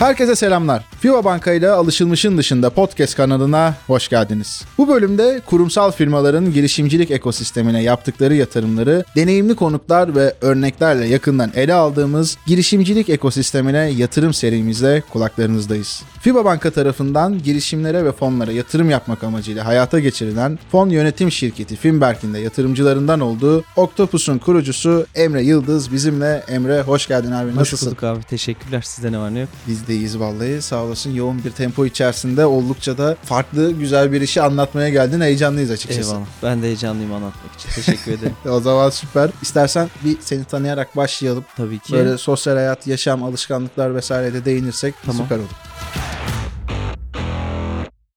Herkese selamlar. FIBA Banka ile alışılmışın dışında podcast kanalına hoş geldiniz. Bu bölümde kurumsal firmaların girişimcilik ekosistemine yaptıkları yatırımları deneyimli konuklar ve örneklerle yakından ele aldığımız girişimcilik ekosistemine yatırım serimizde kulaklarınızdayız. FIBA Banka tarafından girişimlere ve fonlara yatırım yapmak amacıyla hayata geçirilen fon yönetim şirketi Finberk'in de yatırımcılarından olduğu Octopus'un kurucusu Emre Yıldız bizimle. Emre hoş geldin abi. Nasılsın? Hoş bulduk abi. Teşekkürler. Sizde ne var ne yok? Biz iyiyiz vallahi. Sağ olasın. Yoğun bir tempo içerisinde oldukça da farklı güzel bir işi anlatmaya geldin. Heyecanlıyız açıkçası. Eyvallah. Ben de heyecanlıyım anlatmak için. Teşekkür ederim. O zaman süper. İstersen bir seni tanıyarak başlayalım. Tabii ki. Böyle sosyal hayat, yaşam, alışkanlıklar vesaire de değinirsek Tamam. süper olur.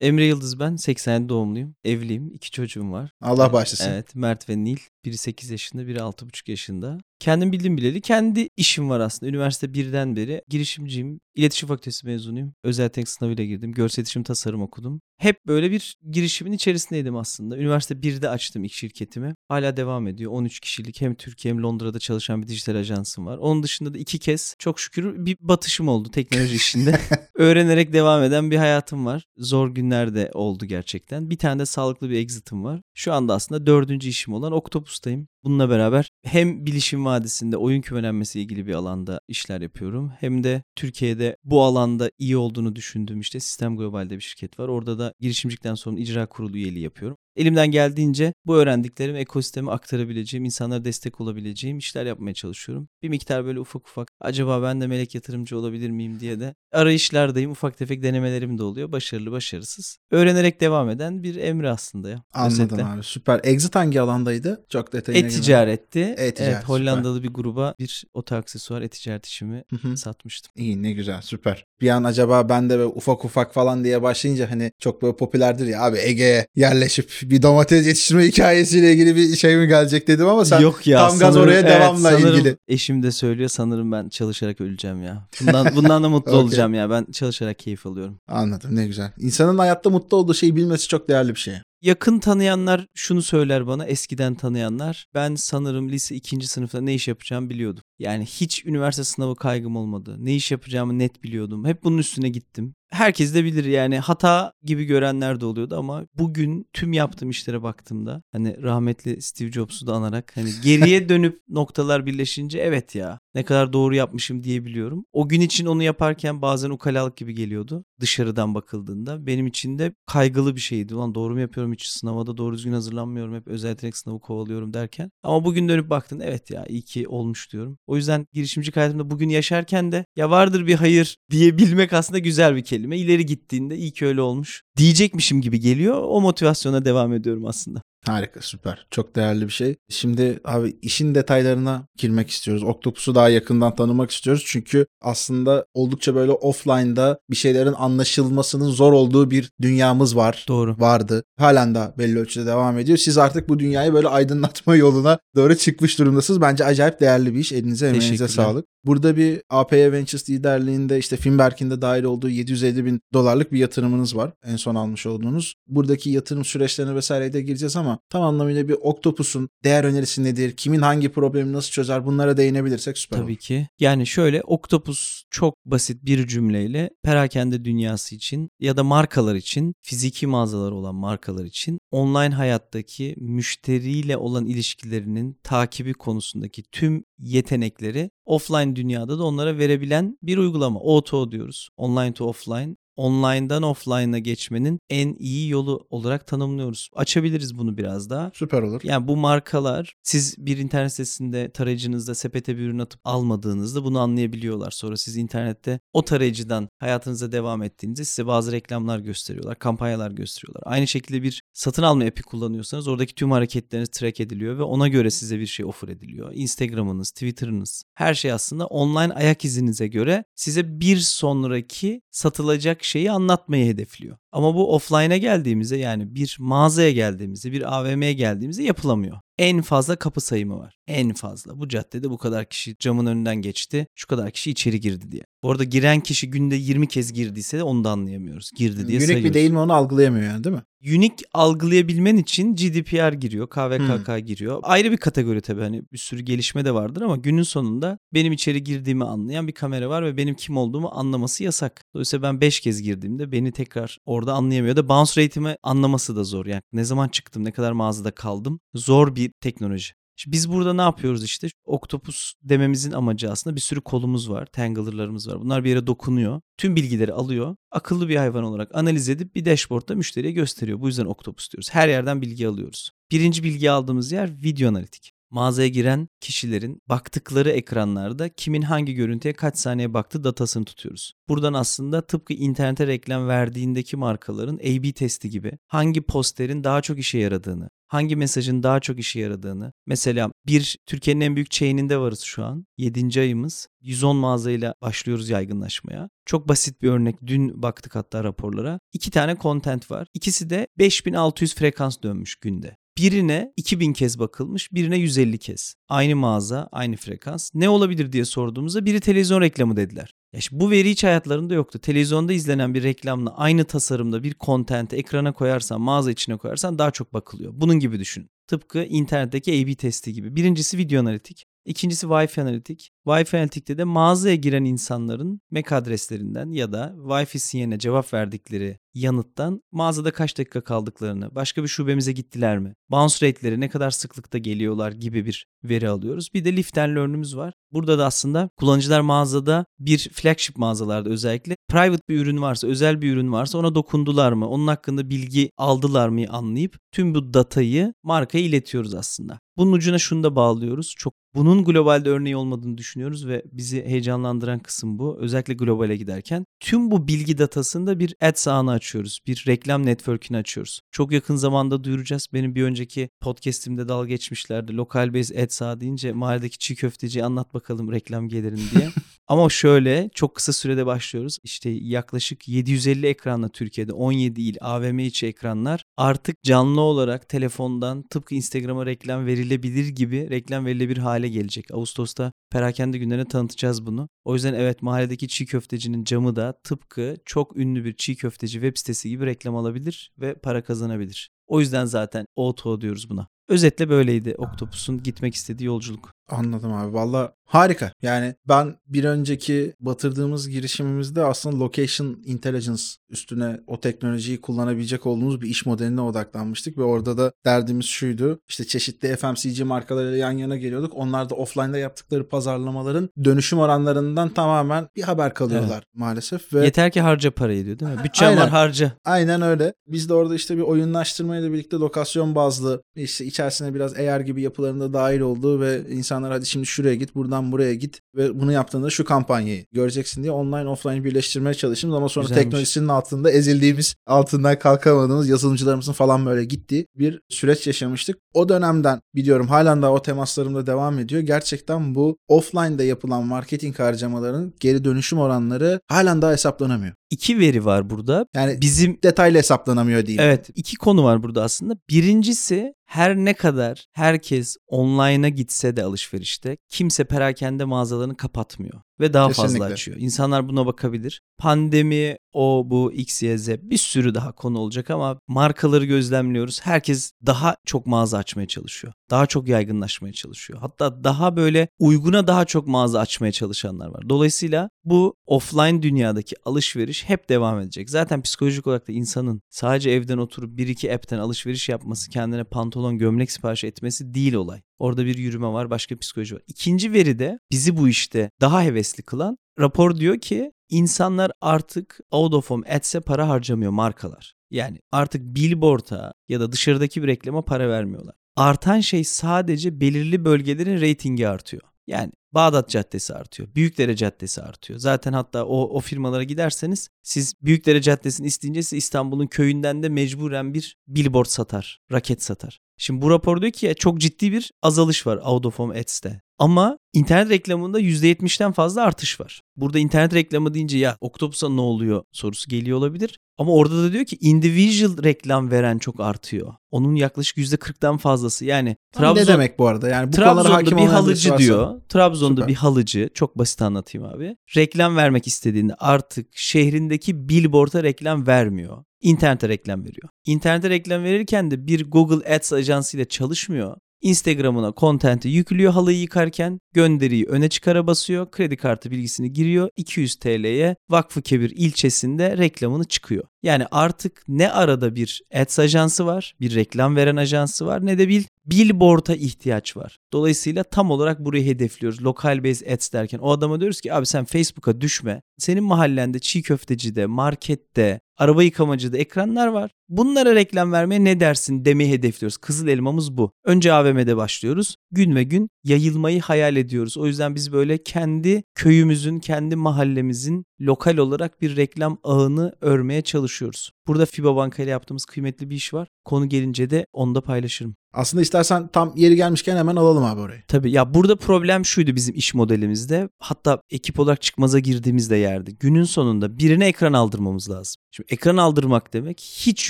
Emre Yıldız ben. 87 doğumluyum. Evliyim. iki çocuğum var. Allah bağışlasın. Evet. Mert ve Nil. Biri 8 yaşında, biri 6,5 yaşında. Kendim bildim bileli kendi işim var aslında. Üniversite birden beri girişimciyim. İletişim fakültesi mezunuyum. Özel teknik sınavıyla girdim. Görsel iletişim tasarım okudum. Hep böyle bir girişimin içerisindeydim aslında. Üniversite 1'de açtım ilk şirketimi. Hala devam ediyor. 13 kişilik hem Türkiye hem Londra'da çalışan bir dijital ajansım var. Onun dışında da iki kez çok şükür bir batışım oldu teknoloji işinde. Öğrenerek devam eden bir hayatım var. Zor günlerde oldu gerçekten. Bir tane de sağlıklı bir exit'im var. Şu anda aslında dördüncü işim olan Octopus'tayım. Bununla beraber hem bilişim vadisinde oyun kümelenmesi ilgili bir alanda işler yapıyorum. Hem de Türkiye'de bu alanda iyi olduğunu düşündüğüm işte Sistem Global'de bir şirket var. Orada da girişimcilikten sonra icra kurulu üyeliği yapıyorum. Elimden geldiğince bu öğrendiklerimi ekosisteme aktarabileceğim, insanlara destek olabileceğim işler yapmaya çalışıyorum. Bir miktar böyle ufak ufak acaba ben de melek yatırımcı olabilir miyim diye de arayışlardayım. Ufak tefek denemelerim de oluyor. Başarılı başarısız. Öğrenerek devam eden bir emri aslında ya. Anladım özetle. abi. Süper. Exit hangi alandaydı? Çok detayına E-ticaretti. E-ticaret, evet, süper. Hollandalı bir gruba bir oto aksesuar e-ticaret işimi Hı hı. satmıştım. İyi ne güzel süper. Bir an acaba ben de ufak ufak falan diye başlayınca hani çok böyle popülerdir ya abi Ege'ye yerleşip bir domates yetiştirme hikayesiyle ilgili bir şey mi gelecek dedim ama sen Yok ya. tam gaz sanırım- oraya evet, devamla sanırım ilgili. Eşim de söylüyor sanırım ben çalışarak öleceğim ya. Bundan, bundan da mutlu Okey. olacağım ya. Ben çalışarak keyif alıyorum. Anladım ne güzel. İnsanın hayatta mutlu olduğu şeyi bilmesi çok değerli bir şey. Yakın tanıyanlar şunu söyler bana eskiden tanıyanlar. Ben sanırım lise ikinci sınıfta ne iş yapacağımı biliyordum. Yani hiç üniversite sınavı kaygım olmadı. Ne iş yapacağımı net biliyordum. Hep bunun üstüne gittim. Herkes de bilir yani hata gibi görenler de oluyordu ama bugün tüm yaptığım işlere baktığımda hani rahmetli Steve Jobs'u da anarak hani geriye dönüp noktalar birleşince evet ya ne kadar doğru yapmışım diyebiliyorum. O gün için onu yaparken bazen ukalalık gibi geliyordu dışarıdan bakıldığında. Benim için de kaygılı bir şeydi. Ulan doğru mu yapıyorum hiç sınava da doğru düzgün hazırlanmıyorum. Hep özel yetenek sınavı kovalıyorum derken. Ama bugün dönüp baktın evet ya iyi ki olmuş diyorum. O yüzden girişimcilik hayatımda bugün yaşarken de ya vardır bir hayır diyebilmek aslında güzel bir kelime. İleri gittiğinde iyi ki öyle olmuş diyecekmişim gibi geliyor. O motivasyona devam ediyorum aslında. Harika süper. Çok değerli bir şey. Şimdi abi işin detaylarına girmek istiyoruz. Octopus'u daha yakından tanımak istiyoruz. Çünkü aslında oldukça böyle offline'da bir şeylerin anlaşılmasının zor olduğu bir dünyamız var. Doğru. Vardı. Halen de belli ölçüde devam ediyor. Siz artık bu dünyayı böyle aydınlatma yoluna doğru çıkmış durumdasınız. Bence acayip değerli bir iş. Elinize emeğinize sağlık. Burada bir APY Ventures liderliğinde işte Finberk'in de dahil olduğu 750 bin dolarlık bir yatırımınız var. En son almış olduğunuz. Buradaki yatırım süreçlerine vesaireye de gireceğiz ama tam anlamıyla bir Octopus'un değer önerisi nedir? Kimin hangi problemi nasıl çözer? Bunlara değinebilirsek süper Tabii olur. ki. Yani şöyle Octopus çok basit bir cümleyle perakende dünyası için ya da markalar için, fiziki mağazaları olan markalar için online hayattaki müşteriyle olan ilişkilerinin takibi konusundaki tüm yetenekleri offline dünyada da onlara verebilen bir uygulama. O2O diyoruz. Online to offline. Online'dan offline'a geçmenin en iyi yolu olarak tanımlıyoruz. Açabiliriz bunu biraz daha. Süper olur. Yani bu markalar siz bir internet sitesinde tarayıcınızda sepete bir ürün atıp almadığınızda bunu anlayabiliyorlar. Sonra siz internette o tarayıcıdan hayatınıza devam ettiğinizde size bazı reklamlar gösteriyorlar, kampanyalar gösteriyorlar. Aynı şekilde bir satın alma app'i kullanıyorsanız oradaki tüm hareketleriniz track ediliyor ve ona göre size bir şey offer ediliyor. Instagram'ınız, Twitter'ınız her şey aslında online ayak izinize göre size bir sonraki satılacak şeyi anlatmayı hedefliyor. Ama bu offline'a geldiğimizde yani bir mağazaya geldiğimizde, bir AVM'ye geldiğimizde yapılamıyor. En fazla kapı sayımı var. En fazla. Bu caddede bu kadar kişi camın önünden geçti. Şu kadar kişi içeri girdi diye. Bu arada giren kişi günde 20 kez girdiyse de onu da anlayamıyoruz. Girdi diye Unique sayıyoruz. bir değil mi onu algılayamıyor yani değil mi? Unique algılayabilmen için GDPR giriyor, KVKK giriyor. Ayrı bir kategori tabii hani bir sürü gelişme de vardır ama günün sonunda benim içeri girdiğimi anlayan bir kamera var ve benim kim olduğumu anlaması yasak. Dolayısıyla ben 5 kez girdiğimde beni tekrar orada anlayamıyor da bounce rate'imi anlaması da zor. Yani ne zaman çıktım, ne kadar mağazada kaldım zor bir teknoloji. Şimdi biz burada ne yapıyoruz işte? Octopus dememizin amacı aslında bir sürü kolumuz var, tangler'larımız var. Bunlar bir yere dokunuyor. Tüm bilgileri alıyor. Akıllı bir hayvan olarak analiz edip bir dashboardda müşteriye gösteriyor. Bu yüzden Octopus diyoruz. Her yerden bilgi alıyoruz. Birinci bilgi aldığımız yer video analitik. Mağazaya giren kişilerin baktıkları ekranlarda kimin hangi görüntüye kaç saniye baktı datasını tutuyoruz. Buradan aslında tıpkı internete reklam verdiğindeki markaların A-B testi gibi hangi posterin daha çok işe yaradığını, hangi mesajın daha çok işe yaradığını. Mesela bir Türkiye'nin en büyük chain'inde varız şu an. 7. ayımız. 110 mağazayla başlıyoruz yaygınlaşmaya. Çok basit bir örnek. Dün baktık hatta raporlara. İki tane content var. İkisi de 5600 frekans dönmüş günde. Birine 2000 kez bakılmış, birine 150 kez. Aynı mağaza, aynı frekans. Ne olabilir diye sorduğumuzda biri televizyon reklamı dediler. Ya işte bu veri hiç hayatlarında yoktu. Televizyonda izlenen bir reklamla aynı tasarımda bir content'i ekrana koyarsan, mağaza içine koyarsan daha çok bakılıyor. Bunun gibi düşün. Tıpkı internetteki A-B testi gibi. Birincisi video analitik. İkincisi Wi-Fi analitik. Wi-Fi analitikte de mağazaya giren insanların MAC adreslerinden ya da Wi-Fi sinyaline cevap verdikleri yanıttan mağazada kaç dakika kaldıklarını, başka bir şubemize gittiler mi, bounce rate'leri ne kadar sıklıkta geliyorlar gibi bir veri alıyoruz. Bir de lift and learn'ümüz var. Burada da aslında kullanıcılar mağazada bir flagship mağazalarda özellikle private bir ürün varsa, özel bir ürün varsa ona dokundular mı, onun hakkında bilgi aldılar mı anlayıp tüm bu datayı markaya iletiyoruz aslında. Bunun ucuna şunu da bağlıyoruz. Çok bunun globalde örneği olmadığını düşünüyoruz ve bizi heyecanlandıran kısım bu. Özellikle globale giderken tüm bu bilgi datasında bir ads ağını açıyoruz. Bir reklam network'ünü açıyoruz. Çok yakın zamanda duyuracağız. Benim bir önceki podcast'imde dalga geçmişlerdi. Lokal base ads ağı deyince mahalledeki çiğ köfteci anlat bakalım reklam gelirini diye. Ama şöyle çok kısa sürede başlıyoruz. İşte yaklaşık 750 ekranla Türkiye'de 17 il AVM içi ekranlar artık canlı olarak telefondan tıpkı Instagram'a reklam verilebilir gibi reklam verilebilir hale gelecek. Ağustos'ta perakende günlerine tanıtacağız bunu. O yüzden evet mahalledeki çiğ köftecinin camı da tıpkı çok ünlü bir çiğ köfteci web sitesi gibi reklam alabilir ve para kazanabilir. O yüzden zaten Auto diyoruz buna. Özetle böyleydi Octopus'un gitmek istediği yolculuk. Anladım abi. Valla harika. Yani ben bir önceki batırdığımız girişimimizde aslında location intelligence üstüne o teknolojiyi kullanabilecek olduğumuz bir iş modeline odaklanmıştık ve orada da derdimiz şuydu. İşte çeşitli FMCG markalarıyla yan yana geliyorduk. Onlar da offline'da yaptıkları pazarlamaların dönüşüm oranlarından tamamen bir haber kalıyorlar maalesef ve Yeter ki harca parayı diyor değil mi? Bütçem Aynen. var harca. Aynen öyle. Biz de orada işte bir oyunlaştırmayla birlikte lokasyon bazlı işte içerisine biraz AR gibi yapılarında dahil olduğu ve insanlar hadi şimdi şuraya git buradan buraya git ve bunu yaptığında şu kampanyayı göreceksin diye online offline birleştirmeye çalıştığımız ama sonra Güzelmiş. teknolojisinin altında ezildiğimiz altından kalkamadığımız yazılımcılarımızın falan böyle gittiği bir süreç yaşamıştık. O dönemden biliyorum halen daha o temaslarımda devam ediyor. Gerçekten bu offline'da yapılan marketing harcamalarının geri dönüşüm oranları halen daha hesaplanamıyor. İki veri var burada. Yani Bizim detaylı hesaplanamıyor diyeyim. Evet iki konu var burada aslında. Birincisi her ne kadar herkes online'a gitse de alışverişte kimse perakende mağazalarını kapatmıyor ve daha fazla Kesinlikle. açıyor. İnsanlar buna bakabilir. Pandemi, o bu X, Y, Z bir sürü daha konu olacak ama markaları gözlemliyoruz. Herkes daha çok mağaza açmaya çalışıyor. Daha çok yaygınlaşmaya çalışıyor. Hatta daha böyle uyguna daha çok mağaza açmaya çalışanlar var. Dolayısıyla bu offline dünyadaki alışveriş hep devam edecek. Zaten psikolojik olarak da insanın sadece evden oturup bir iki app'ten alışveriş yapması, kendine pantolon, gömlek sipariş etmesi değil olay. Orada bir yürüme var, başka psikoloji var. İkinci veri de bizi bu işte daha hevesli kılan rapor diyor ki insanlar artık out of home ads'e para harcamıyor markalar. Yani artık billboard'a ya da dışarıdaki bir reklama para vermiyorlar. Artan şey sadece belirli bölgelerin reytingi artıyor. Yani Bağdat Caddesi artıyor. Büyükdere Caddesi artıyor. Zaten hatta o, o firmalara giderseniz siz Büyükdere Caddesi'ni isteyince size İstanbul'un köyünden de mecburen bir billboard satar, raket satar. Şimdi bu rapor diyor ki çok ciddi bir azalış var out of home ads'te. Ama internet reklamında %70'ten fazla artış var. Burada internet reklamı deyince ya Octopus'a ne oluyor sorusu geliyor olabilir. Ama orada da diyor ki individual reklam veren çok artıyor. Onun yaklaşık %40'dan fazlası. Yani Tam ne demek bu arada? Yani bu Trabzon'da hakim bir halıcı varsa- diyor. Trabzon'da Süper. bir halıcı çok basit anlatayım abi. Reklam vermek istediğinde artık şehrindeki billboard'a reklam vermiyor. İnternete reklam veriyor. İnternete reklam verirken de bir Google Ads ajansıyla çalışmıyor. Instagram'ına content'i yüklüyor halıyı yıkarken gönderiyi öne çıkara basıyor. Kredi kartı bilgisini giriyor. 200 TL'ye Vakfı Kebir ilçesinde reklamını çıkıyor. Yani artık ne arada bir ads ajansı var, bir reklam veren ajansı var ne de bir billboard'a ihtiyaç var. Dolayısıyla tam olarak burayı hedefliyoruz. Local based ads derken o adama diyoruz ki abi sen Facebook'a düşme. Senin mahallende çiğ köftecide, markette, araba yıkamacıda ekranlar var. Bunlara reklam vermeye ne dersin demeyi hedefliyoruz. Kızıl elmamız bu. Önce AVM'de başlıyoruz. Gün ve gün yayılmayı hayal ediyoruz. O yüzden biz böyle kendi köyümüzün, kendi mahallemizin lokal olarak bir reklam ağını örmeye çalışıyoruz. Burada FIBA Banka ile yaptığımız kıymetli bir iş var. Konu gelince de onu da paylaşırım. Aslında istersen tam yeri gelmişken hemen alalım abi orayı. Tabii ya burada problem şuydu bizim iş modelimizde. Hatta ekip olarak çıkmaza girdiğimizde yerdi. Günün sonunda birine ekran aldırmamız lazım. Şimdi ekran aldırmak demek hiç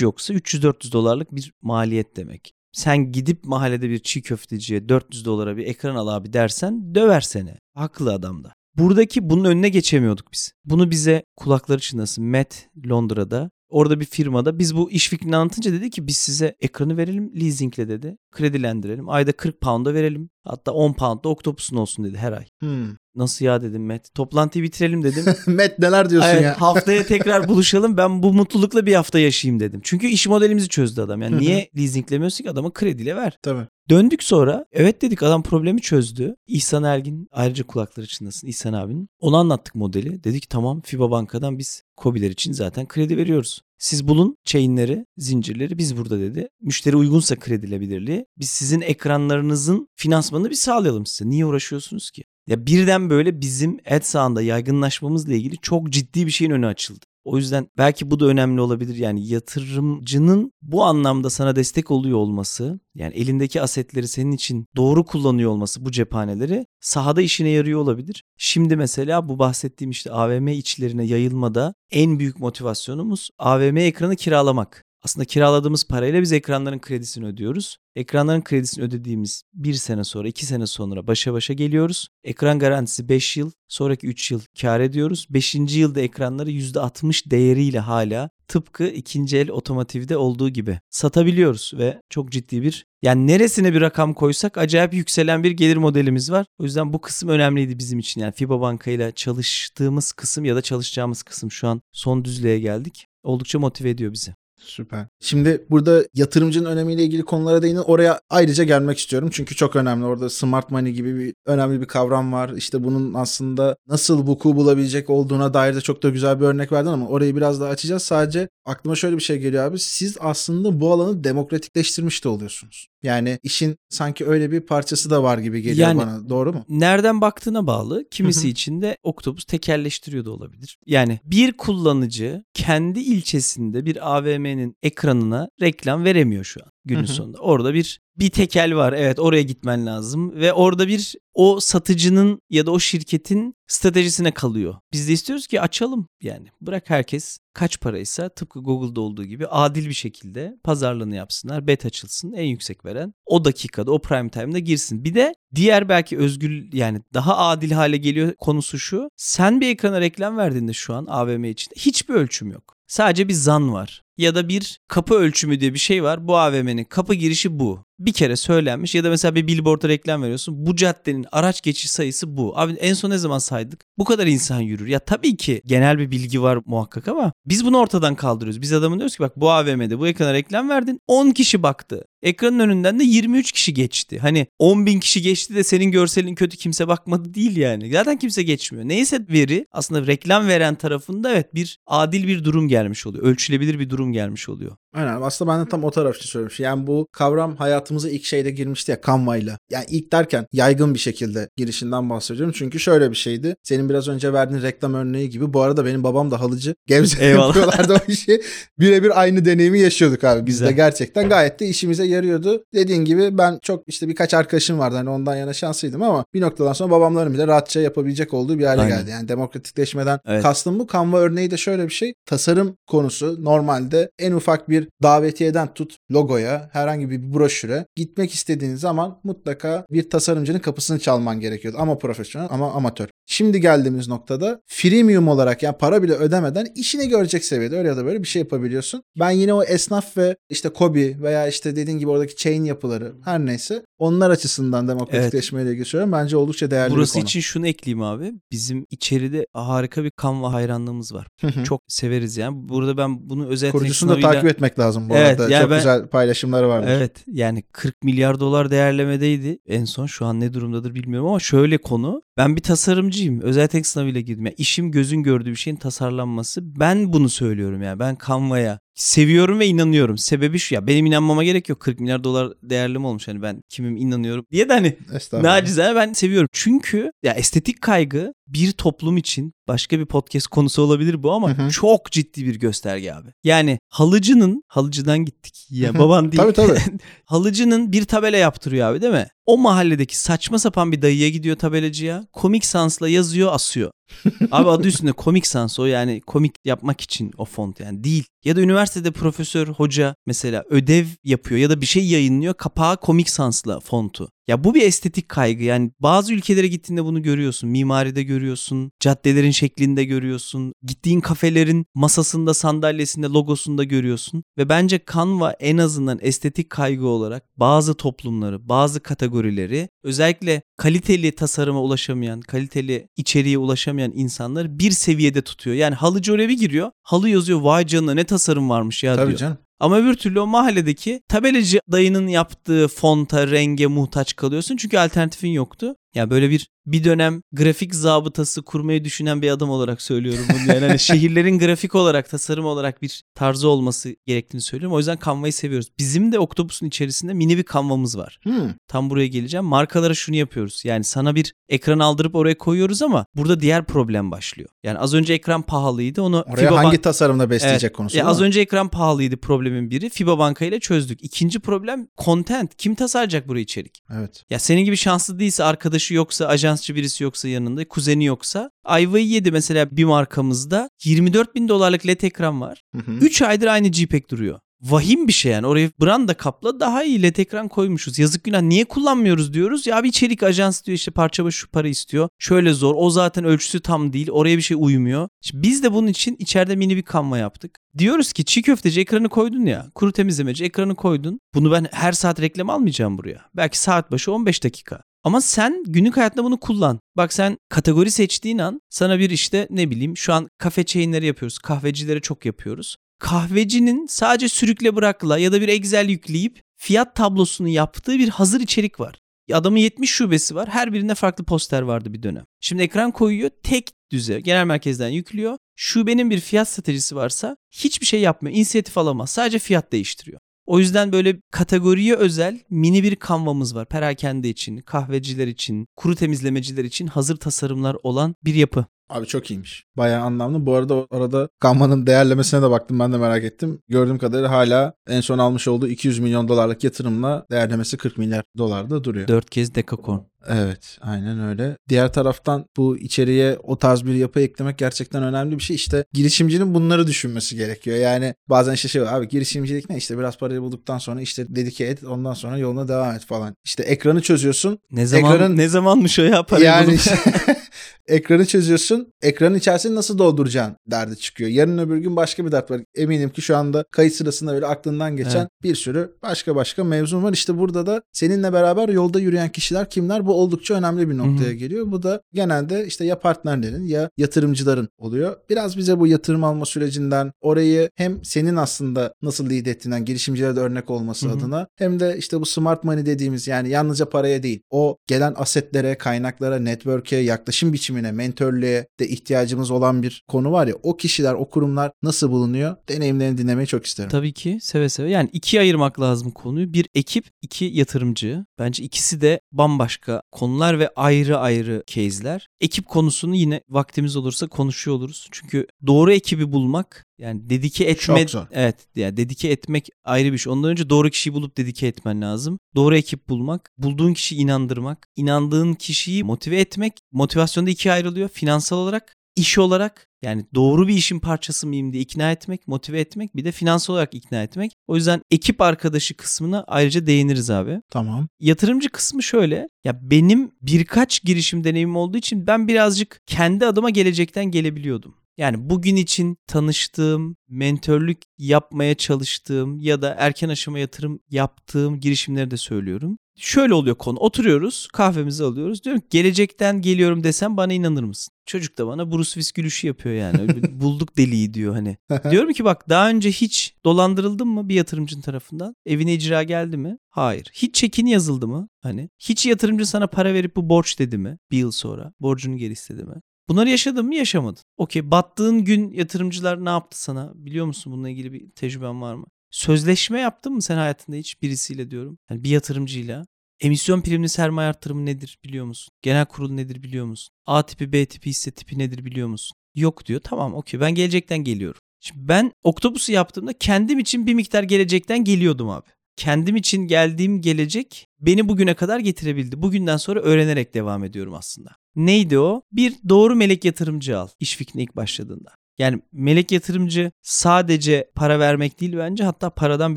yoksa 300-400 dolarlık bir maliyet demek. Sen gidip mahallede bir çiğ köfteciye 400 dolara bir ekran al abi dersen döver seni. Haklı adam da. Buradaki bunun önüne geçemiyorduk biz. Bunu bize kulakları çınlasın Matt Londra'da Orada bir firmada biz bu iş fikrini anlatınca dedi ki biz size ekranı verelim leasingle dedi. Kredilendirelim. Ayda 40 pound'a verelim. Hatta 10 pound da Octopus'un olsun dedi her ay. Hmm. Nasıl ya dedim Matt. Toplantıyı bitirelim dedim. Matt neler diyorsun Evet, ya? haftaya tekrar buluşalım. Ben bu mutlulukla bir hafta yaşayayım dedim. Çünkü iş modelimizi çözdü adam. Yani niye leasinglemiyorsun ki adama krediyle ver. Tabii. Döndük sonra evet dedik adam problemi çözdü. İhsan Ergin ayrıca kulakları çınlasın İhsan abinin. Ona anlattık modeli. Dedi ki tamam FIBA Banka'dan biz KOBİ'ler için zaten kredi veriyoruz. Siz bulun chainleri, zincirleri biz burada dedi. Müşteri uygunsa kredilebilirliği. Biz sizin ekranlarınızın finansmanını bir sağlayalım size. Niye uğraşıyorsunuz ki? Ya birden böyle bizim ad sağında yaygınlaşmamızla ilgili çok ciddi bir şeyin önü açıldı. O yüzden belki bu da önemli olabilir. Yani yatırımcının bu anlamda sana destek oluyor olması, yani elindeki asetleri senin için doğru kullanıyor olması bu cephaneleri sahada işine yarıyor olabilir. Şimdi mesela bu bahsettiğim işte AVM içlerine yayılmada en büyük motivasyonumuz AVM ekranı kiralamak. Aslında kiraladığımız parayla biz ekranların kredisini ödüyoruz. Ekranların kredisini ödediğimiz bir sene sonra, iki sene sonra başa başa geliyoruz. Ekran garantisi 5 yıl, sonraki 3 yıl kar ediyoruz. 5. yılda ekranları %60 değeriyle hala tıpkı ikinci el otomotivde olduğu gibi satabiliyoruz ve çok ciddi bir yani neresine bir rakam koysak acayip yükselen bir gelir modelimiz var. O yüzden bu kısım önemliydi bizim için. Yani FIBA Banka ile çalıştığımız kısım ya da çalışacağımız kısım şu an son düzlüğe geldik. Oldukça motive ediyor bizi. Süper. Şimdi burada yatırımcının önemiyle ilgili konulara değinin. Oraya ayrıca gelmek istiyorum. Çünkü çok önemli. Orada smart money gibi bir önemli bir kavram var. İşte bunun aslında nasıl vuku bulabilecek olduğuna dair de çok da güzel bir örnek verdin ama orayı biraz daha açacağız. Sadece aklıma şöyle bir şey geliyor abi. Siz aslında bu alanı demokratikleştirmiş de oluyorsunuz. Yani işin sanki öyle bir parçası da var gibi geliyor Yani- bana. Doğru mu? Nereden baktığına bağlı. Kimisi için de Octopus tekelleştiriyor da olabilir. Yani bir kullanıcı kendi ilçesinde bir AVM'nin ekranına reklam veremiyor şu an günün sonunda. Orada bir bir tekel var. Evet oraya gitmen lazım ve orada bir o satıcının ya da o şirketin stratejisine kalıyor. Biz de istiyoruz ki açalım yani. Bırak herkes kaç paraysa tıpkı Google'da olduğu gibi adil bir şekilde pazarlığını yapsınlar. Bet açılsın en yüksek veren o dakikada o prime time'da girsin. Bir de diğer belki özgür yani daha adil hale geliyor konusu şu. Sen bir ekrana reklam verdiğinde şu an AVM içinde hiçbir ölçüm yok. Sadece bir zan var. Ya da bir kapı ölçümü diye bir şey var. Bu AVM'nin kapı girişi bu. Bir kere söylenmiş ya da mesela bir billboard'a reklam veriyorsun. Bu caddenin araç geçiş sayısı bu. Abi en son ne zaman saydık? Bu kadar insan yürür. Ya tabii ki genel bir bilgi var muhakkak ama biz bunu ortadan kaldırıyoruz. Biz adamın diyoruz ki bak bu AVM'de bu ekrana reklam verdin. 10 kişi baktı. Ekranın önünden de 23 kişi geçti. Hani 10 bin kişi geçti de senin görselin kötü kimse bakmadı değil yani. Zaten kimse geçmiyor. Neyse veri aslında reklam veren tarafında evet bir adil bir durum gelmiş oluyor. Ölçülebilir bir durum gelmiş oluyor. Aynen aslında ben de tam o taraf için söylemiştim. Yani bu kavram hayatımıza ilk şeyde girmişti ya Canva'yla. Yani ilk derken yaygın bir şekilde girişinden bahsediyorum. Çünkü şöyle bir şeydi. Senin biraz önce verdiğin reklam örneği gibi. Bu arada benim babam da halıcı. Gebze'de yapıyorlardı o işi. Birebir aynı deneyimi yaşıyorduk abi. Biz Güzel. de gerçekten gayet de işimize yarıyordu. Dediğin gibi ben çok işte birkaç arkadaşım vardı hani ondan yana şanslıydım ama bir noktadan sonra babamların bile rahatça yapabilecek olduğu bir hale Aynen. geldi. Yani demokratikleşmeden Evet. kastım bu. Canva örneği de şöyle bir şey. Tasarım konusu normalde en ufak bir davetiyeden tut logoya, herhangi bir broşüre gitmek istediğin zaman mutlaka bir tasarımcının kapısını çalman gerekiyordu. Ama profesyonel ama amatör. Şimdi geldiğimiz noktada freemium olarak yani para bile ödemeden işini görecek seviyede öyle ya da böyle bir şey yapabiliyorsun. Ben yine o esnaf ve işte Kobi veya işte dediğin gibi oradaki chain yapıları her neyse onlar açısından demokratikleşmeyle ilgili söylüyorum. Bence oldukça değerli Burası bir konu. için şunu ekleyeyim abi. Bizim içeride harika bir Canva hayranlığımız var. Hı hı. Çok severiz yani. Burada ben bunu özel Kurucusunu da takip etmek lazım bu Evet, arada. yani Çok ben- güzel paylaşımları vardır. Evet yani 40 milyar dolar değerlemedeydi. En son şu an ne durumdadır bilmiyorum ama şöyle konu ben bir tasarımcıyım. Özel yetenek sınavıyla girdim. Yani işim gözün gördüğü bir şeyin tasarlanması. Ben bunu söylüyorum yani ben Canva'ya seviyorum ve inanıyorum sebebi şu ya benim inanmama gerek yok 40 milyar dolar değerleme olmuş hani ben kimim inanıyorum diye de hani. Nacizane ben seviyorum. Çünkü ya estetik kaygı bir toplum için başka bir podcast konusu olabilir bu ama Hı hı. çok ciddi bir gösterge abi. Yani halıcının halıcıdan gittik. Ya baban değil. Tabii, tabii. halıcının bir tabela yaptırıyor abi değil mi? O mahalledeki saçma sapan bir dayıya gidiyor tabelacıya. Komik Sans'la yazıyor asıyor. Abi adı üstünde komik sans o yani komik yapmak için o font yani değil. Ya da üniversitede profesör, hoca mesela ödev yapıyor ya da bir şey yayınlıyor kapağı komik sansla fontu. Ya bu bir estetik kaygı yani bazı ülkelere gittiğinde bunu görüyorsun. Mimaride görüyorsun, caddelerin şeklinde görüyorsun, gittiğin kafelerin masasında, sandalyesinde, logosunda görüyorsun. Ve bence Canva en azından estetik kaygı olarak bazı toplumları, bazı kategorileri özellikle kaliteli tasarıma ulaşamayan, kaliteli içeriğe ulaşamayan insanları bir seviyede tutuyor. Yani halıcı oraya bir giriyor, halı yazıyor vay canına ne tasarım varmış ya Tabii diyor. canım. Ama öbür türlü o mahalledeki tabelacı dayının yaptığı fonta, renge muhtaç kalıyorsun. Çünkü alternatifin yoktu. Ya böyle bir bir dönem grafik zabıtası kurmayı düşünen bir adam olarak söylüyorum bunu. Yani hani şehirlerin grafik olarak, tasarım olarak bir tarzı olması gerektiğini söylüyorum. O yüzden Canva'yı seviyoruz. Bizim de Octopus'un içerisinde mini bir Canva'mız var. Hmm. Tam buraya geleceğim. Markalara şunu yapıyoruz. Yani sana bir ekran aldırıp oraya koyuyoruz ama burada diğer problem başlıyor. Yani az önce ekran pahalıydı. Onu Oraya Fiba hangi Bank- tasarımda besleyecek Evet. konusu. Ya az önce ekran pahalıydı problemin biri. Fiba Banka ile çözdük. İkinci problem content. Kim tasarlayacak buraya içerik? Evet. Ya senin gibi şanslı değilse arkadaşı yoksa ajansçı birisi yoksa yanında kuzeni yoksa ayvayı yedi mesela bir markamızda 24 bin dolarlık led ekran var. Hı hı. 3 aydır aynı JPEG duruyor. Vahim bir şey yani. Oraya branda kapla daha iyi led ekran koymuşuz. Yazık günah niye kullanmıyoruz diyoruz. Ya bir içerik ajans diyor işte parça başı şu para istiyor. Şöyle zor. O zaten ölçüsü tam değil. Oraya bir şey uymuyor. Şimdi biz de bunun için içeride mini bir kanva yaptık. Diyoruz ki çiğ köfteci ekranı koydun ya. Kuru temizlemeci ekranı koydun. Bunu ben her saat reklam almayacağım buraya. Belki saat başı 15 dakika. Ama sen günlük hayatında bunu kullan. Bak sen kategori seçtiğin an sana bir işte ne bileyim şu an kafe chainleri yapıyoruz. Kahvecilere çok yapıyoruz. Kahvecinin sadece sürükle bırakla ya da bir Excel yükleyip fiyat tablosunu yaptığı bir hazır içerik var. Adamın 70 şubesi var. Her birinde farklı poster vardı bir dönem. Şimdi ekran koyuyor. Tek düze genel merkezden yüklüyor. Şubenin bir fiyat stratejisi varsa hiçbir şey yapmıyor. İnisiyatif alamaz. Sadece fiyat değiştiriyor. O yüzden böyle kategoriye özel mini bir kanvamız var. Perakende için, kahveciler için, kuru temizlemeciler için hazır tasarımlar olan bir yapı. Abi çok iyiymiş. Bayağı anlamlı. Bu arada arada Gamma'nın değerlemesine de baktım. Ben de merak ettim. Gördüğüm kadarıyla hala en son almış olduğu 200 milyon dolarlık yatırımla değerlemesi 40 milyar dolarda duruyor. Dört kez dekakorn. Evet aynen öyle. Diğer taraftan bu içeriye o tarz bir yapı eklemek gerçekten önemli bir şey. İşte girişimcinin bunları düşünmesi gerekiyor. Yani bazen işte şey var, abi girişimcilik ne işte biraz parayı bulduktan sonra işte dedike et ondan sonra yoluna devam et falan. İşte ekranı çözüyorsun. Ne zaman Ekranın- ne zamanmış o ya parayı yani bulup- ekranı çözüyorsun. Ekranın içerisini nasıl dolduracaksın derdi çıkıyor. Yarın öbür gün başka bir dert var. Eminim ki şu anda kayıt sırasında böyle aklından geçen Evet. bir sürü başka başka mevzum var. İşte burada da seninle beraber yolda yürüyen kişiler kimler? Bu oldukça önemli bir noktaya Hı hı. geliyor. Bu da genelde işte ya partnerlerin ya yatırımcıların oluyor. Biraz bize bu yatırım alma sürecinden orayı hem senin aslında nasıl lead ettiğinden girişimcilere de örnek olması Hı hı. adına hem de işte bu smart money dediğimiz yani yalnızca paraya değil o gelen asetlere, kaynaklara, network'e, yaklaşım biçimine, mentörlüğe de ihtiyacımız olan bir konu var ya o kişiler, o kurumlar nasıl bulunuyor? Deneyimlerini dinlemeyi çok isterim. Tabii ki seve seve. Yani ikiye ayırmak lazım konuyu. Bir ekip, iki yatırımcı. Bence ikisi de bambaşka konular ve ayrı ayrı case'ler. Ekip konusunu yine vaktimiz olursa konuşuyor oluruz. Çünkü doğru ekibi bulmak Yani dedike etme evet yani dedike etmek ayrı bir şey. Ondan önce doğru kişiyi bulup dedike etmen lazım. Doğru ekip bulmak, bulduğun kişiyi inandırmak, inandığın kişiyi motive etmek. Motivasyon da ikiye ayrılıyor. Finansal olarak, iş olarak yani doğru bir işin parçası mıyım diye ikna etmek, motive etmek bir de finansal olarak ikna etmek. O yüzden ekip arkadaşı kısmına ayrıca değiniriz abi. Tamam. Yatırımcı kısmı şöyle. Ya benim birkaç girişim deneyimim olduğu için ben birazcık kendi adıma gelecekten gelebiliyordum. Yani bugün için tanıştığım, mentörlük yapmaya çalıştığım ya da erken aşama yatırım yaptığım girişimleri de söylüyorum. Şöyle oluyor konu. Oturuyoruz, kahvemizi alıyoruz. Diyorum ki gelecekten geliyorum desem bana inanır mısın? Çocuk da bana Bruce Willis gülüşü yapıyor yani. Bulduk deliği diyor hani. Diyorum ki bak daha önce hiç dolandırıldın mı bir yatırımcının tarafından? Evine icra geldi mi? Hayır. Hiç çekin yazıldı mı? Hani hiç yatırımcı sana para verip bu borç dedi mi? Bir yıl sonra borcunu geri istedi mi? Bunları yaşadın mı yaşamadın. Okey battığın gün yatırımcılar ne yaptı sana? Biliyor musun bununla ilgili bir tecrüben var mı? Sözleşme yaptın mı sen hayatında hiç birisiyle diyorum. Yani bir yatırımcıyla. Emisyon primli sermaye artırımı nedir biliyor musun? Genel kurul nedir biliyor musun? A tipi B tipi hisse tipi nedir biliyor musun? Yok diyor. Tamam okey ben gelecekten geliyorum. Şimdi ben Oktopus'u yaptığımda kendim için bir miktar gelecekten geliyordum abi. Kendim için geldiğim gelecek beni bugüne kadar getirebildi. Bugünden sonra öğrenerek devam ediyorum aslında. Neydi o? Bir doğru melek yatırımcı al iş fikrine ilk başladığında. Yani melek yatırımcı sadece para vermek değil bence hatta paradan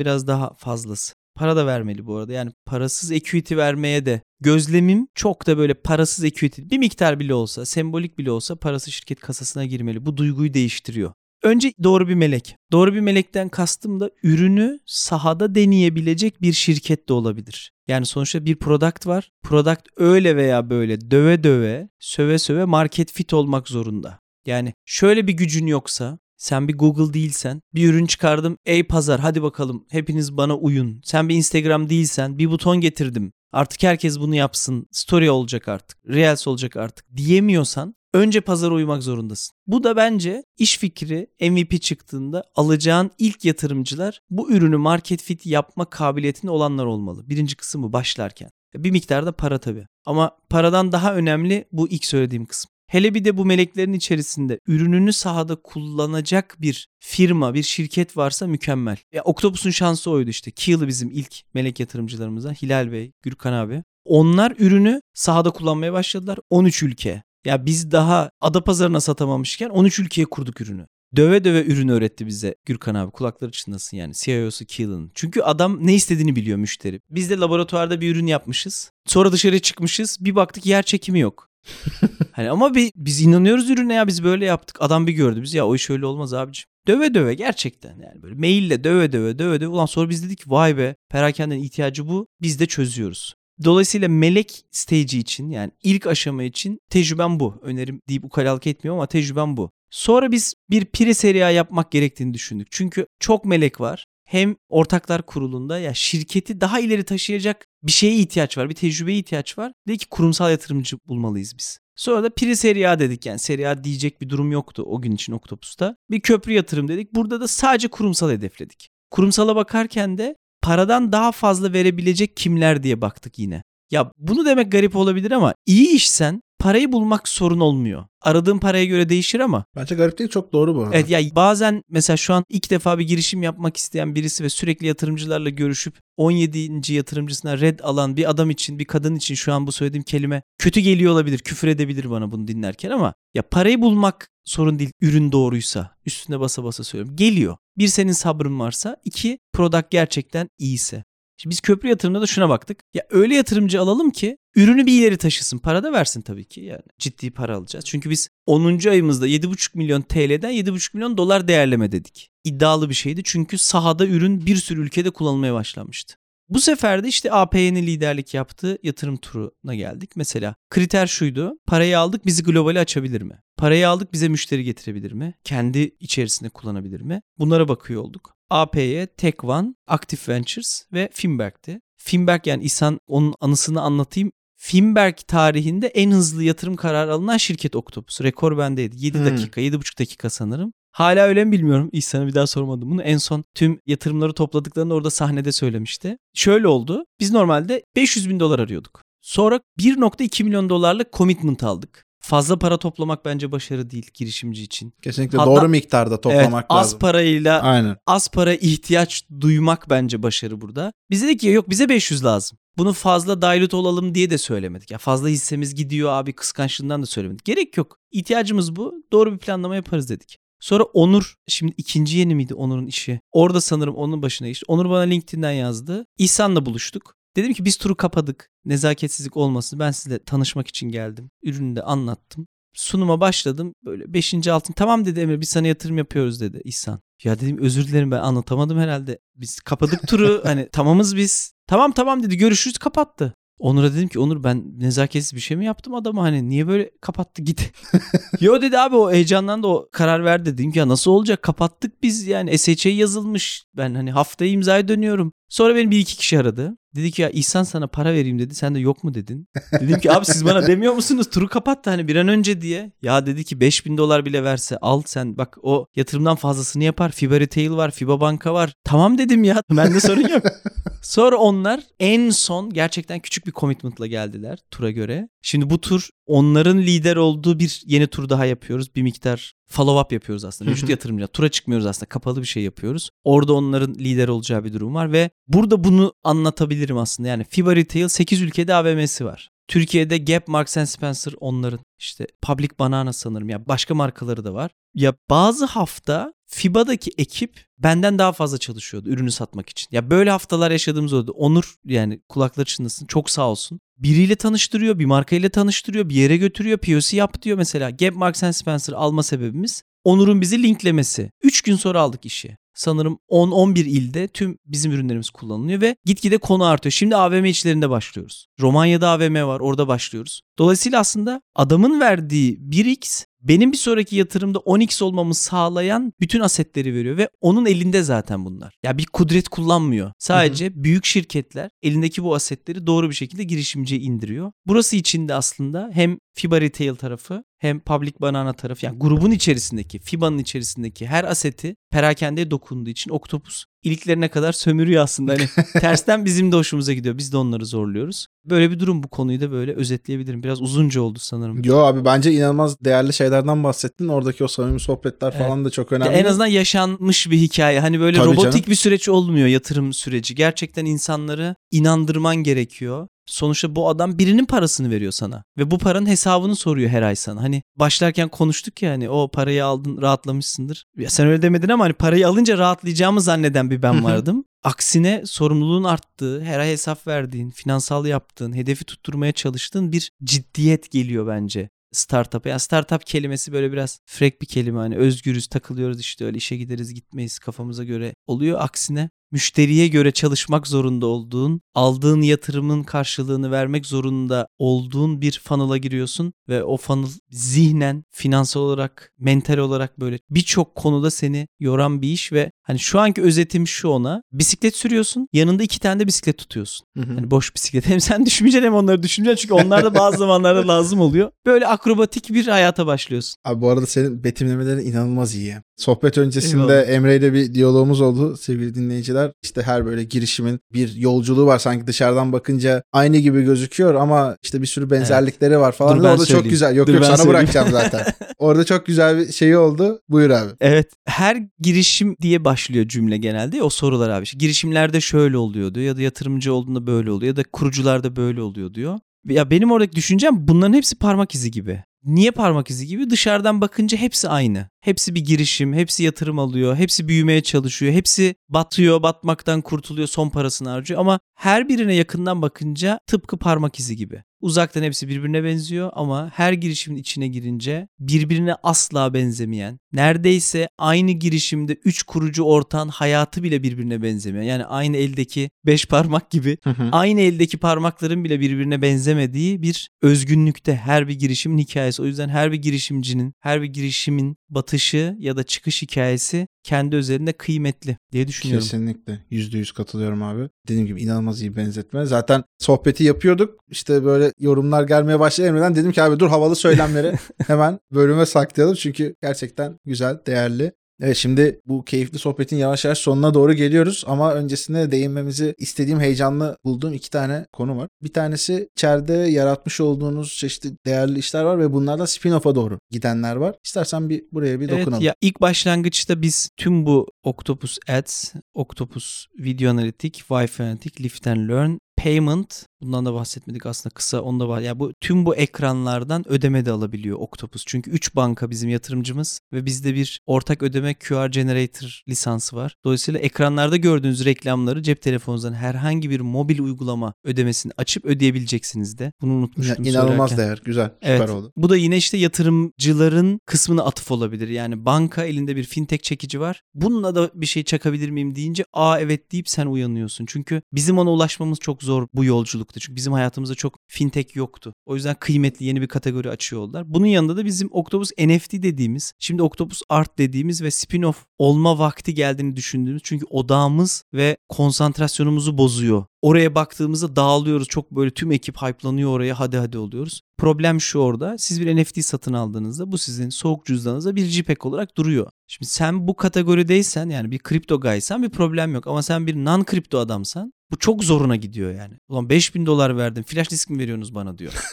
biraz daha fazlası. Para da vermeli bu arada. Yani parasız equity vermeye de gözlemim çok da böyle parasız equity bir miktar bile olsa, sembolik bile olsa parası şirket kasasına girmeli. Bu duyguyu değiştiriyor. Önce doğru bir melek. Doğru bir melekten kastım da ürünü sahada deneyebilecek bir şirket de olabilir. Yani sonuçta bir product var. Product öyle veya böyle döve döve, söve söve market fit olmak zorunda. Yani şöyle bir gücün yoksa sen bir Google değilsen bir ürün çıkardım ey pazar hadi bakalım hepiniz bana uyun. Sen bir Instagram değilsen bir buton getirdim. Artık herkes bunu yapsın. Story olacak artık. Reels olacak artık diyemiyorsan önce pazara uymak zorundasın. Bu da bence iş fikri MVP çıktığında alacağın ilk yatırımcılar bu ürünü market fit yapma kabiliyetinde olanlar olmalı. Birinci kısım bu başlarken. Bir miktarda para tabii. Ama paradan daha önemli bu ilk söylediğim kısım. Hele bir de bu meleklerin içerisinde ürününü sahada kullanacak bir firma, bir şirket varsa mükemmel. Ya Octopus'un şansı oydu işte. Keel'ı bizim ilk melek yatırımcılarımızdan. Hilal Bey, Gürkan abi. Onlar ürünü sahada kullanmaya başladılar. 13 ülke. Ya biz daha Adapazarı'na satamamışken 13 ülkeye kurduk ürünü. Döve döve ürün öğretti bize Gürkan abi. Kulakları çınlasın yani. CIO'su Keelan. Çünkü adam ne istediğini biliyor müşteri. Biz de laboratuvarda bir ürün yapmışız. Sonra dışarıya çıkmışız. Bir baktık yer çekimi yok. hani ama bir, biz inanıyoruz ürüne ya biz böyle yaptık. Adam bir gördü biz ya o iş öyle olmaz abicim. Döve döve gerçekten yani böyle maille döve döve döve döve. Ulan sonra biz dedik vay be perakendenin ihtiyacı bu biz de çözüyoruz. Dolayısıyla melek stage için yani ilk aşama için tecrübem bu. Önerim deyip ukalalık etmiyorum ama tecrübem bu. Sonra biz bir pire seriya yapmak gerektiğini düşündük. Çünkü çok melek var. Hem ortaklar kurulunda ya şirketi daha ileri taşıyacak bir şeye ihtiyaç var. Bir tecrübeye ihtiyaç var. Dedi ki kurumsal yatırımcı bulmalıyız biz. Sonra da piri seriya dedik yani seriya diyecek bir durum yoktu o gün için Octopus'ta. Bir köprü yatırım dedik. Burada da sadece kurumsal hedefledik. Kurumsala bakarken de paradan daha fazla verebilecek kimler diye baktık yine. Ya bunu demek garip olabilir ama iyi işsen parayı bulmak sorun olmuyor. Aradığın paraya göre değişir ama. Bence garip değil çok doğru bu arada. Evet ya bazen mesela şu an ilk defa bir girişim yapmak isteyen birisi ve sürekli yatırımcılarla görüşüp 17. yatırımcısına red alan bir adam için bir kadın için şu an bu söylediğim kelime kötü geliyor olabilir. Küfür edebilir bana bunu dinlerken ama ya parayı bulmak sorun değil ürün doğruysa üstüne basa basa söylüyorum. Geliyor. Bir senin sabrın varsa iki product gerçekten iyiyse. Şimdi biz köprü yatırımında da şuna baktık. Ya öyle yatırımcı alalım ki ürünü bir ileri taşısın. Para da versin tabii ki yani. Ciddi para alacağız. Çünkü biz 10. ayımızda 7,5 milyon TL'den 7,5 milyon dolar değerleme dedik. İddialı bir şeydi çünkü sahada ürün bir sürü ülkede kullanılmaya başlanmıştı. Bu sefer de işte AP'nin liderlik yaptığı yatırım turuna geldik. Mesela kriter şuydu. Parayı aldık bizi globale açabilir mi? Parayı aldık bize müşteri getirebilir mi? Kendi içerisinde kullanabilir mi? Bunlara bakıyor olduk. AP'ye Tech One, Active Ventures ve Finberg'ti. Finberg yani İhsan onun anısını anlatayım. Finberg tarihinde en hızlı yatırım kararı alınan şirket Octopus. Rekor bendeydi. 7 Hmm. dakika, 7,5 dakika sanırım. Hala öyle mi bilmiyorum. İhsan'a bir daha sormadım bunu. En son tüm yatırımları topladıklarını orada sahnede söylemişti. Şöyle oldu. Biz normalde 500 bin dolar arıyorduk. Sonra 1.2 milyon dolarlık commitment aldık. Fazla para toplamak bence başarı değil girişimci için. Kesinlikle Hatta- doğru miktarda toplamak evet, az lazım. parayla Aynen. az para ihtiyaç duymak bence başarı burada. Biz dedik ki yok bize 500 lazım. Bunu fazla dilute olalım diye de söylemedik. Ya fazla hissemiz gidiyor abi kıskançlığından da söylemedik. Gerek yok. İhtiyacımız bu. Doğru bir planlama yaparız dedik. Sonra Onur, şimdi ikinci yeni miydi Onur'un işi? Orada sanırım onun başına geçti. Onur bana LinkedIn'den yazdı. İhsan'la buluştuk. Dedim ki biz turu kapadık. Nezaketsizlik olmasın. Ben sizle tanışmak için geldim. Ürünü de anlattım. Sunuma başladım. Böyle 5. altın. Tamam dedi Emre biz sana yatırım yapıyoruz dedi İhsan. Ya dedim özür dilerim ben anlatamadım herhalde. Biz kapadık turu hani tamamız biz. Tamam tamam dedi görüşürüz kapattı. Onur'a dedim ki Onur ben nezaketsiz bir şey mi yaptım adama hani niye böyle kapattı git. Yo dedi abi o heyecandan da o karar verdi dedim ki ya nasıl olacak kapattık biz yani SHA yazılmış ben hani haftaya imzaya dönüyorum. Sonra beni bir iki kişi aradı. Dedi ki ya İhsan sana para vereyim dedi. Sen de yok mu dedin. Dedim ki abi siz bana demiyor musunuz? Turu kapattı hani bir an önce diye. Ya dedi ki 5000 dolar bile verse al sen bak o yatırımdan fazlasını yapar. Fiba Retail var, Fiba Banka var. Tamam dedim ya. Bende sorun yok. Sonra onlar en son gerçekten küçük bir commitment'la geldiler tura göre. Şimdi bu tur onların lider olduğu bir yeni tur daha yapıyoruz. Bir miktar follow up yapıyoruz aslında. Mevcut yatırımcılar. Tura çıkmıyoruz aslında. Kapalı bir şey yapıyoruz. Orada onların lider olacağı bir durum var ve burada bunu anlatabilirim aslında. Yani FIBA Retail 8 ülkede AVM'si var. Türkiye'de Gap, Marks Spencer onların işte Public Banana sanırım ya başka markaları da var. Ya bazı hafta FIBA'daki ekip benden daha fazla çalışıyordu ürünü satmak için. Ya böyle haftalar yaşadığımız oldu. Onur yani kulakları çınlasın çok sağ olsun. Biriyle tanıştırıyor, bir markayla tanıştırıyor, bir yere götürüyor, POC yap diyor mesela. Gap Marks Spencer alma sebebimiz Onur'un bizi linklemesi. 3 gün sonra aldık işi. Sanırım 10-11 ilde tüm bizim ürünlerimiz kullanılıyor ve gitgide konu artıyor. Şimdi AVM içlerinde başlıyoruz. Romanya'da AVM var orada başlıyoruz. Dolayısıyla aslında adamın verdiği 1x benim bir sonraki yatırımda 10x olmamı sağlayan bütün asetleri veriyor ve onun elinde zaten bunlar. Ya bir kudret kullanmıyor. Sadece büyük şirketler elindeki bu asetleri doğru bir şekilde girişimciye indiriyor. Burası içinde aslında hem FIBA Retail tarafı hem Public Banana tarafı yani grubun içerisindeki FIBA'nın içerisindeki her aseti perakendeye dokunduğu için Octopus iliklerine kadar sömürüyor aslında. Hani tersten bizim de hoşumuza gidiyor. Biz de onları zorluyoruz. Böyle bir durum bu konuyu da böyle özetleyebilirim. Biraz uzunca oldu sanırım. Yo abi bence inanılmaz değerli şeylerden bahsettin. Oradaki o samimi sohbetler Evet. falan da çok Ya önemli. en azından yaşanmış bir hikaye. Hani böyle Tabii robotik canım. bir süreç olmuyor yatırım süreci. Gerçekten insanları inandırman gerekiyor. Sonuçta bu adam birinin parasını veriyor sana ve bu paranın hesabını soruyor her ay sana. Hani başlarken konuştuk ya hani o parayı aldın rahatlamışsındır. Ya sen öyle demedin ama hani parayı alınca rahatlayacağımı zanneden bir ben vardım. Aksine sorumluluğun arttığı, her ay hesap verdiğin, finansal yaptığın, hedefi tutturmaya çalıştığın bir ciddiyet geliyor bence startup'a. Yani startup kelimesi böyle biraz frek bir kelime. Hani özgürüz, takılıyoruz işte öyle işe gideriz gitmeyiz kafamıza göre oluyor. Aksine müşteriye göre çalışmak zorunda olduğun, aldığın yatırımın karşılığını vermek zorunda olduğun bir funnel'a giriyorsun ve o funnel zihnen, finansal olarak, mental olarak böyle birçok konuda seni yoran bir iş ve hani şu anki özetim şu ona. Bisiklet sürüyorsun, yanında iki tane de bisiklet tutuyorsun. Hı hı. Hani boş bisiklet. Hem sen düşmeyeceksin hem onları düşünmeyeceksin. Çünkü onlar da bazı zamanlarda lazım oluyor. Böyle akrobatik bir hayata başlıyorsun. Abi bu arada senin betimlemelerin inanılmaz iyi. Sohbet öncesinde Eyvallah. Emre ile bir diyalogumuz oldu sevgili dinleyiciler. İşte her böyle girişimin bir yolculuğu var. Sanki dışarıdan bakınca aynı gibi gözüküyor ama işte bir sürü benzerlikleri var falan. Dur ben Orada çok söyleyeyim. güzel. Yok Dur yok sana söyleyeyim. bırakacağım zaten. Orada çok güzel bir şey oldu. Buyur abi. Evet. Her girişim diye başlıyor cümle genelde. O sorular abi. İşte girişimlerde şöyle oluyor diyor ya da yatırımcı olduğunda böyle oluyor ya da kurucularda böyle oluyor diyor. Ya benim oradaki düşüncem bunların hepsi parmak izi gibi. Niye parmak izi gibi? Dışarıdan bakınca hepsi aynı. Hepsi bir girişim, hepsi yatırım alıyor, hepsi büyümeye çalışıyor, hepsi batıyor, batmaktan kurtuluyor, son parasını harcıyor ama her birine yakından bakınca tıpkı parmak izi gibi. Uzaktan hepsi birbirine benziyor ama her girişimin içine girince birbirine asla benzemeyen, neredeyse aynı girişimde 3 kurucu ortağın hayatı bile birbirine benzemiyor. Yani aynı eldeki 5 parmak gibi aynı eldeki parmakların bile birbirine benzemediği bir özgünlükte her bir girişimin hikayesi. O yüzden her bir girişimcinin, her bir girişimin batışı ya da çıkış hikayesi kendi üzerinde kıymetli diye düşünüyorum. Kesinlikle. Yüzde yüz katılıyorum abi. Dediğim gibi inanılmaz iyi benzetme. Zaten sohbeti yapıyorduk. İşte böyle yorumlar gelmeye başladı Emre'den. Dedim ki abi dur havalı söylemleri hemen bölüme saklayalım. Çünkü gerçekten güzel, değerli. Evet şimdi bu keyifli sohbetin yavaş yavaş sonuna doğru geliyoruz ama öncesinde değinmemizi istediğim heyecanlı bulduğum iki tane konu var. Bir tanesi içeride yaratmış olduğunuz çeşitli değerli işler var ve bunlardan spin-off'a doğru gidenler var. İstersen bir buraya bir dokunalım. Evet ya ilk başlangıçta biz tüm bu Octopus Ads, Octopus Video Analitik, Wi-Fi Analitik, Lift and Learn, Payment bundan da bahsetmedik aslında kısa onda var. Yani bu tüm bu ekranlardan ödeme de alabiliyor Octopus. Çünkü 3 banka bizim yatırımcımız ve bizde bir ortak ödeme QR Generator lisansı var. Dolayısıyla ekranlarda gördüğünüz reklamları cep telefonunuzdan herhangi bir mobil uygulama ödemesini açıp ödeyebileceksiniz de. Bunu unutmuştum Ya, inanılmaz söylerken. değer. Güzel. Süper Evet. oldu. Bu da yine işte yatırımcıların kısmına atıf olabilir. Yani banka elinde bir fintech çekici var. Bununla da bir şey çakabilir miyim deyince aa evet deyip sen uyanıyorsun. Çünkü bizim ona ulaşmamız çok zor bu yolculukta. Çünkü bizim hayatımızda çok fintech yoktu. O yüzden kıymetli yeni bir kategori açıyor oldular. Bunun yanında da bizim Octopus NFT dediğimiz, şimdi Octopus Art dediğimiz ve spin-off olma vakti geldiğini düşündüğümüz. Çünkü odağımız ve konsantrasyonumuzu bozuyor. Oraya baktığımızda dağılıyoruz. Çok böyle tüm ekip hype'lanıyor oraya hadi hadi oluyoruz. Problem şu orada. Siz bir NFT satın aldığınızda bu sizin soğuk cüzdanınızda bir JPEG olarak duruyor. Şimdi sen bu kategorideysen yani bir kripto guysan bir problem yok. Ama sen bir non kripto adamsan bu çok zoruna gidiyor yani. Ulan 5000 dolar verdim flash disk mi veriyorsunuz bana diyor.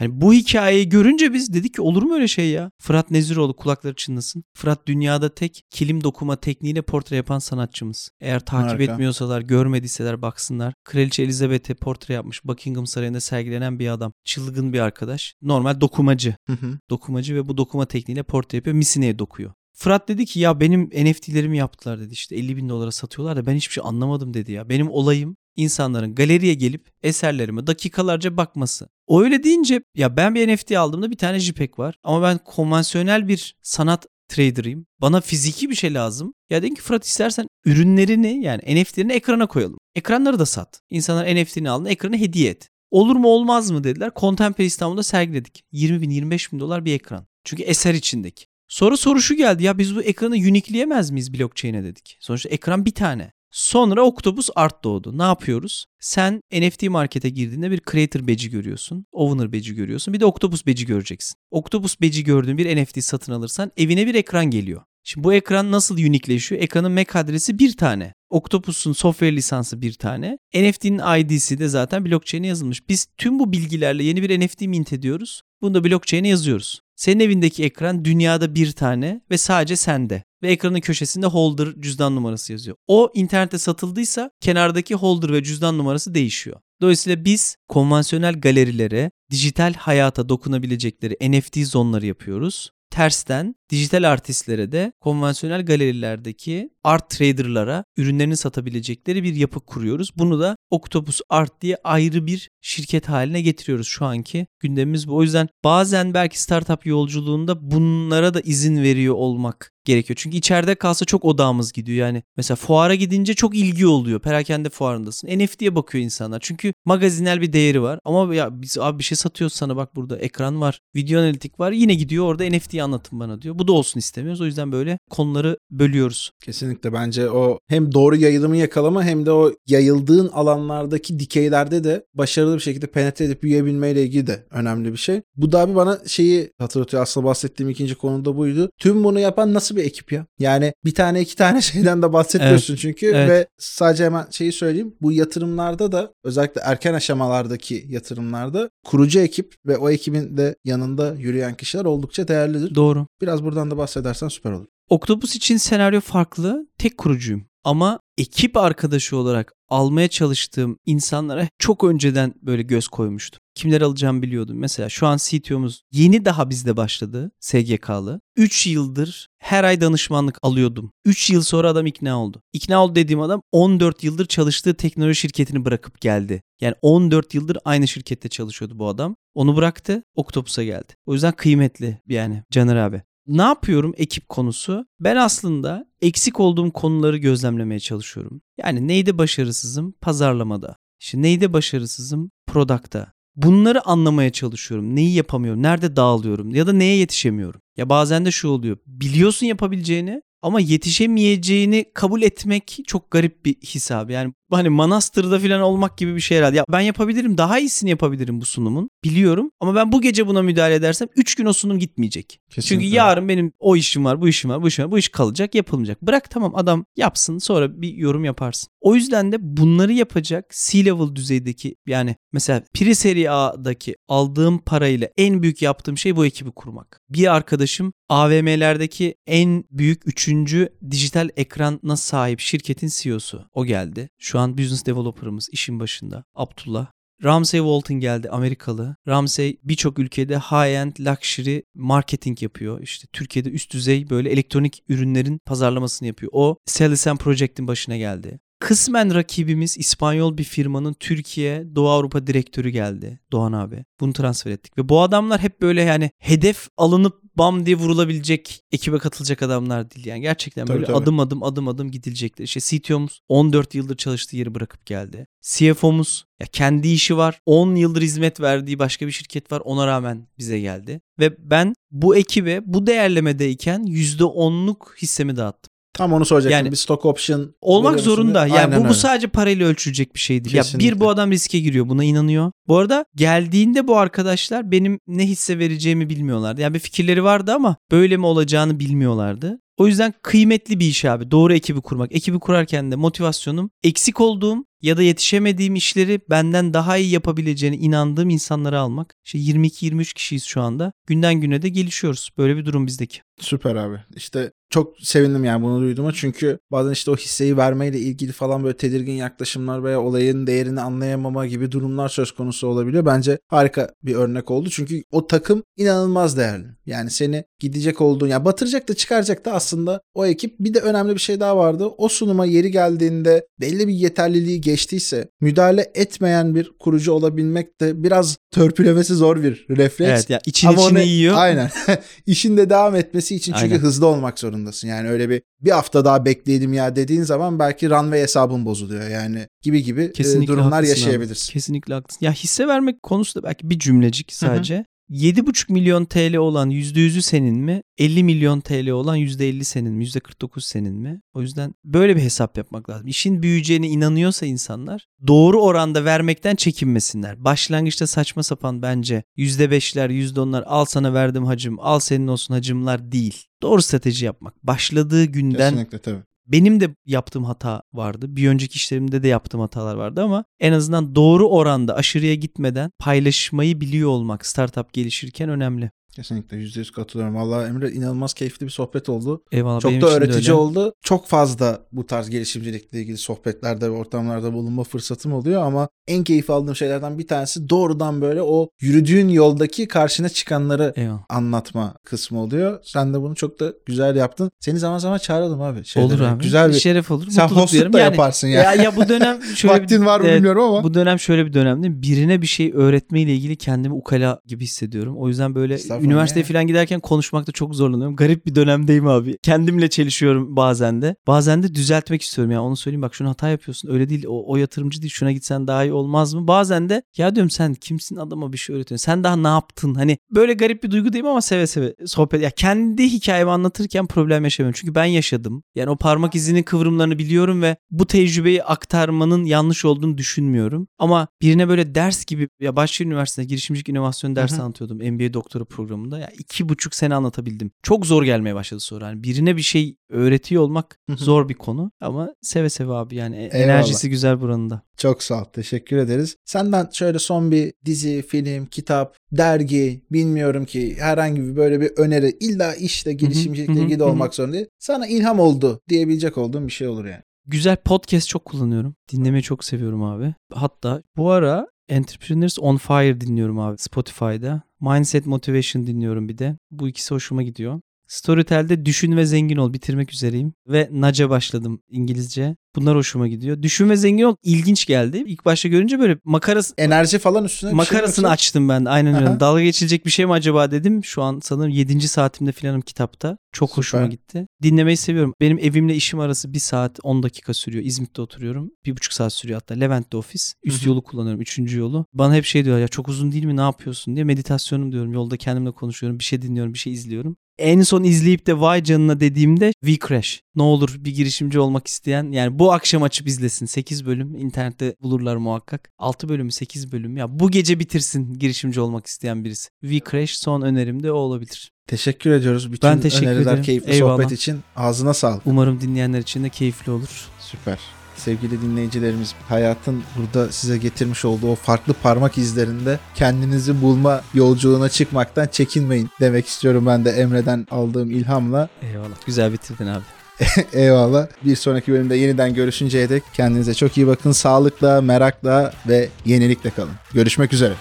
Hani bu hikayeyi görünce biz dedik ki olur mu öyle şey ya? Fırat Neziroğlu kulakları çınlasın. Fırat dünyada tek kilim dokuma tekniğiyle portre yapan sanatçımız. Eğer takip Harika. etmiyorsalar, görmediyseler baksınlar. Kraliçe Elizabeth'e portre yapmış. Buckingham Sarayı'nda sergilenen bir adam. Çılgın bir arkadaş. Normal dokumacı. Hı hı. Dokumacı ve bu dokuma tekniğiyle portre yapıyor. Misineye dokuyor. Fırat dedi ki ya benim NFT'lerimi yaptılar dedi işte 50 bin dolara satıyorlar da ben hiçbir şey anlamadım dedi ya. Benim olayım insanların galeriye gelip eserlerime dakikalarca bakması. O öyle deyince ya ben bir NFT aldığımda bir tane JPEG var ama ben konvansiyonel bir sanat trader'ıyım. Bana fiziki bir şey lazım. Ya dedim ki Fırat istersen ürünlerini yani NFT'lerini ekrana koyalım. Ekranları da sat. İnsanlar NFT'ni aldığında ekranı hediye et. Olur mu olmaz mı dediler. Contemporary İstanbul'da sergiledik. 20 bin 25 bin dolar bir ekran. Çünkü eser içindeki. Sonra soru şu geldi ya biz bu ekranı uniqueleyemez miyiz blockchain'e dedik. Sonuçta ekran bir tane. Sonra Octopus Art doğdu. Ne yapıyoruz? Sen NFT markete girdiğinde bir Creator badge'i görüyorsun. Owner badge'i görüyorsun. Bir de Octopus badge'i göreceksin. Octopus badge'i gördüğün bir NFT satın alırsan evine bir ekran geliyor. Şimdi bu ekran nasıl uniqueleşiyor? Ekranın MAC adresi bir tane. Octopus'un software lisansı bir tane. NFT'nin ID'si de zaten blockchain'e yazılmış. Biz tüm bu bilgilerle yeni bir NFT mint ediyoruz. Bunu da blockchain'e yazıyoruz. Senin evindeki ekran dünyada bir tane ve sadece sende. Ve ekranın köşesinde holder cüzdan numarası yazıyor. O internette satıldıysa kenardaki holder ve cüzdan numarası değişiyor. Dolayısıyla biz konvansiyonel galerilere, dijital hayata dokunabilecekleri NFT zonları yapıyoruz. Tersten dijital artistlere de konvansiyonel galerilerdeki art traderlara ürünlerini satabilecekleri bir yapı kuruyoruz. Bunu da Octopus Art diye ayrı bir şirket haline getiriyoruz şu anki gündemimiz bu. O yüzden bazen belki startup yolculuğunda bunlara da izin veriyor olmak gerekiyor. Çünkü içeride kalsa çok odağımız gidiyor. Yani mesela fuara gidince çok ilgi oluyor. Perakende fuarındasın. NFT'ye bakıyor insanlar. Çünkü magazinel bir değeri var. Ama ya biz abi bir şey satıyoruz sana bak burada ekran var. Video analitik var. Yine gidiyor orada NFT'yi anlatın bana diyor. Bu da olsun istemiyoruz. O yüzden böyle konuları bölüyoruz. Kesinlikle bence o hem doğru yayılımı yakalama hem de o yayıldığın alanlardaki dikeylerde de başarılı bir şekilde penetre edip büyüyebilmeyle ilgili de önemli bir şey. Bu da abi bana şeyi hatırlatıyor aslında bahsettiğim ikinci konuda buydu. Tüm bunu yapan nasıl bir ekip ya? Yani bir tane iki tane şeyden de bahsetmiyorsun çünkü evet. ve sadece hemen şeyi söyleyeyim. Bu yatırımlarda da özellikle erken aşamalardaki yatırımlarda kurucu ekip ve o ekibin de yanında yürüyen kişiler oldukça değerlidir. Doğru. Biraz buradan da bahsedersen süper olur. Octopus için senaryo farklı. Tek kurucuyum. Ama ekip arkadaşı olarak almaya çalıştığım insanlara çok önceden böyle göz koymuştum. Kimler alacağımı biliyordum. Mesela şu an CTO'muz yeni daha bizde başladı. SGK'lı. 3 yıldır her ay danışmanlık alıyordum. 3 yıl sonra adam ikna oldu. İkna oldu dediğim adam 14 yıldır çalıştığı teknoloji şirketini bırakıp geldi. Yani 14 yıldır aynı şirkette çalışıyordu bu adam. Onu bıraktı, Octopus'a geldi. O yüzden kıymetli yani Caner abi. Ne yapıyorum ekip konusu? Ben aslında eksik olduğum konuları gözlemlemeye çalışıyorum. Yani neyde başarısızım? Pazarlamada. İşte neyde başarısızım? Product'ta. Bunları anlamaya çalışıyorum. Neyi yapamıyorum? Nerede dağılıyorum? Ya da neye yetişemiyorum? Ya bazen de şu oluyor. Biliyorsun yapabileceğini ama yetişemeyeceğini kabul etmek çok garip bir his abi. Yani hani manastırda falan olmak gibi bir şey herhalde. Ya ben yapabilirim daha iyisini yapabilirim bu sunumun. Biliyorum ama ben bu gece buna müdahale edersem 3 gün o sunum gitmeyecek. Kesinlikle. Çünkü yarın benim o işim var, bu işim var, bu işim var. Bu iş kalacak, yapılmayacak. Bırak tamam adam yapsın sonra bir yorum yaparsın. O yüzden de bunları yapacak C-level düzeydeki yani mesela Pri Serie A'daki aldığım parayla en büyük yaptığım şey bu ekibi kurmak. Bir arkadaşım AVM'lerdeki en büyük üçüncü dijital ekrana sahip şirketin CEO'su. O geldi. Şu an business developer'ımız işin başında. Abdullah. Ramsey Walton geldi Amerikalı. Ramsey birçok ülkede high-end luxury marketing yapıyor. İşte Türkiye'de üst düzey böyle elektronik ürünlerin pazarlamasını yapıyor. O Sellisen Project'in başına geldi. Kısmen rakibimiz İspanyol bir firmanın Türkiye Doğu Avrupa direktörü geldi. Doğan abi. Bunu transfer ettik. Ve bu adamlar hep böyle yani hedef alınıp bam diye vurulabilecek ekibe katılacak adamlar değil. Yani gerçekten Tabii, böyle tabii. adım adım adım adım gidilecekler. İşte CTO'muz 14 yıldır çalıştığı yeri bırakıp geldi. CFO'muz ya kendi işi var. 10 yıldır hizmet verdiği başka bir şirket var. Ona rağmen bize geldi. Ve ben bu ekibe bu değerlemedeyken %10'luk hissemi dağıttım. Tam onu soracaktım. Yani bir stock option Olmak zorunda. Yani Aynen bu, bu öyle. sadece parayla ölçülecek bir şey değil. Ya bir bu adam riske giriyor. Buna inanıyor. Bu arada geldiğinde bu arkadaşlar benim ne hisse vereceğimi bilmiyorlardı. Yani bir fikirleri vardı ama böyle mi olacağını bilmiyorlardı. O yüzden kıymetli bir iş abi. Doğru ekibi kurmak. Ekibi kurarken de motivasyonum eksik olduğum ya da yetişemediğim işleri benden daha iyi yapabileceğine inandığım insanları almak. İşte 22-23 kişiyiz şu anda. Günden güne de gelişiyoruz. Böyle bir durum bizdeki. Süper abi. İşte çok sevindim yani bunu duyduğuma çünkü bazen işte o hisseyi vermeyle ilgili falan böyle tedirgin yaklaşımlar veya olayın değerini anlayamama gibi durumlar söz konusu olabiliyor. Bence harika bir örnek oldu çünkü o takım inanılmaz değerli. Yani seni gidecek olduğun ya batıracak da çıkaracak da aslında o ekip bir de önemli bir şey daha vardı. O sunuma yeri geldiğinde belli bir yeterliliği geçtiyse müdahale etmeyen bir kurucu olabilmek de biraz törpülemesi zor bir refleks. Evet ya için Ama içini onu- yiyor. Aynen. İşin de devam etmesi için çünkü Aynen. hızlı olmak zorundasın. Yani öyle bir bir hafta daha bekleyelim ya dediğin zaman belki runway hesabın bozuluyor. Yani gibi gibi e, Kesinlikle durumlar haklısın abi. yaşayabilirsin. Kesinlikle haklısın. Ya hisse vermek konusu da belki bir cümlecik sadece. 7,5 milyon TL olan %100'ü senin mi? 50 milyon TL olan %50 senin mi? %49 senin mi? O yüzden böyle bir hesap yapmak lazım. İşin büyüyeceğine inanıyorsa insanlar doğru oranda vermekten çekinmesinler. Başlangıçta saçma sapan bence %5'ler, %10'lar al sana verdim hacım, al senin olsun hacımlar değil. Doğru strateji yapmak. Başladığı günden Kesinlikle tabii. Benim de yaptığım hata vardı. Bir önceki işlerimde de yaptığım hatalar vardı ama en azından doğru oranda aşırıya gitmeden paylaşmayı biliyor olmak startup gelişirken önemli. Kesinlikle %100 katılıyorum. Vallahi Emre inanılmaz keyifli bir sohbet oldu. Eyvallah Çok da öğretici oldu. Çok fazla bu tarz girişimcilikle ilgili sohbetlerde ve ortamlarda bulunma fırsatım oluyor ama en keyif aldığım şeylerden bir tanesi doğrudan böyle o yürüdüğün yoldaki karşına çıkanları Eyvallah. anlatma kısmı oluyor. Sen de bunu çok da güzel yaptın. Seni zaman zaman çağıralım abi. şeylere. Olur abi. Güzel bir Şeref olur. Sen hostluk da Yani- yaparsın ya. Ya, ya bu dönem şöyle bir- Vaktin var mı Evet, bilmiyorum ama. Bu dönem şöyle bir dönem değil mi? Birine bir şey öğretmeyle ilgili kendimi ukala gibi hissediyorum. O yüzden böyle Üniversiteye ya. falan giderken konuşmakta çok zorlanıyorum. Garip bir dönemdeyim abi. Kendimle çelişiyorum bazen de. Bazen de düzeltmek istiyorum. Yani onu söyleyeyim bak şunu hata yapıyorsun. Öyle değil. O, o yatırımcı değil. Şuna gitsen daha iyi olmaz mı? Bazen de ya diyorum sen kimsin adama bir şey öğretiyorsun. Sen daha ne yaptın? Hani böyle garip bir duygudayım ama seve seve sohbet. Ya kendi hikayemi anlatırken problem yaşamıyorum. Çünkü ben yaşadım. Yani o parmak izinin kıvrımlarını biliyorum ve bu tecrübeyi aktarmanın yanlış olduğunu düşünmüyorum. Ama birine böyle ders gibi ya Bahçeli Üniversitesi'nde girişimcilik inovasyon dersi anlatıyordum. MBA doktora programında. Ya iki buçuk sene anlatabildim. Çok zor gelmeye başladı sonra. Yani birine bir şey öğretiyor olmak zor bir konu. Ama seve seve abi yani e- Eyvallah. enerjisi güzel buranın da. Çok sağ ol. Teşekkür ederiz. Senden şöyle son bir dizi, film, kitap, dergi bilmiyorum ki herhangi bir böyle bir öneri illa işte girişimcilikle ilgili olmak zorunda değil. Sana ilham oldu diyebilecek olduğum bir şey olur yani. Güzel podcast çok kullanıyorum. Dinlemeyi çok seviyorum abi. Hatta bu ara Entrepreneurs on Fire dinliyorum abi Spotify'da. Mindset Motivation dinliyorum bir de. Bu ikisi hoşuma gidiyor. Storytel'de Düşün ve Zengin Ol bitirmek üzereyim. Ve Naca başladım İngilizce. Bunlar hoşuma gidiyor. Düşün ve Zengin Ol ilginç geldi. İlk başta görünce böyle makarası, Enerji falan üstüne şey makarasını yoksa- açtım ben. Aynen öyle. Dalga geçilecek bir şey mi acaba dedim. Şu an sanırım 7. saatimde filanım kitapta. Çok Süper. hoşuma gitti. Dinlemeyi seviyorum. Benim evimle işim arası 1 saat 10 dakika sürüyor. İzmit'te oturuyorum. 1,5 saat sürüyor hatta. Levent'te ofis. Üst yolu kullanıyorum. Üçüncü yolu. Bana hep şey diyorlar ya çok uzun değil mi ne yapıyorsun diye. Meditasyonum diyorum. Yolda kendimle konuşuyorum. Bir şey dinliyorum. Bir şey izliyorum. En son izleyip de vay canına dediğimde We Crash. Ne olur bir girişimci olmak isteyen yani bu akşam açıp izlesin. 8 bölüm internette bulurlar muhakkak. 6 bölümü 8 bölüm ya bu gece bitirsin girişimci olmak isteyen birisi. We Crash son önerim de o olabilir. Teşekkür ediyoruz bütün Ben teşekkür öneriler, ederim. keyifli Eyvallah. sohbet için. Ağzına sağlık. Umarım dinleyenler için de keyifli olur. Süper. Sevgili dinleyicilerimiz, hayatın burada size getirmiş olduğu o farklı parmak izlerinde kendinizi bulma yolculuğuna çıkmaktan çekinmeyin demek istiyorum ben de Emre'den aldığım ilhamla. Eyvallah. Güzel bitirdin abi. Eyvallah. Bir sonraki bölümde yeniden görüşünceye dek kendinize çok iyi bakın. Sağlıkla, merakla ve yenilikle kalın. Görüşmek üzere.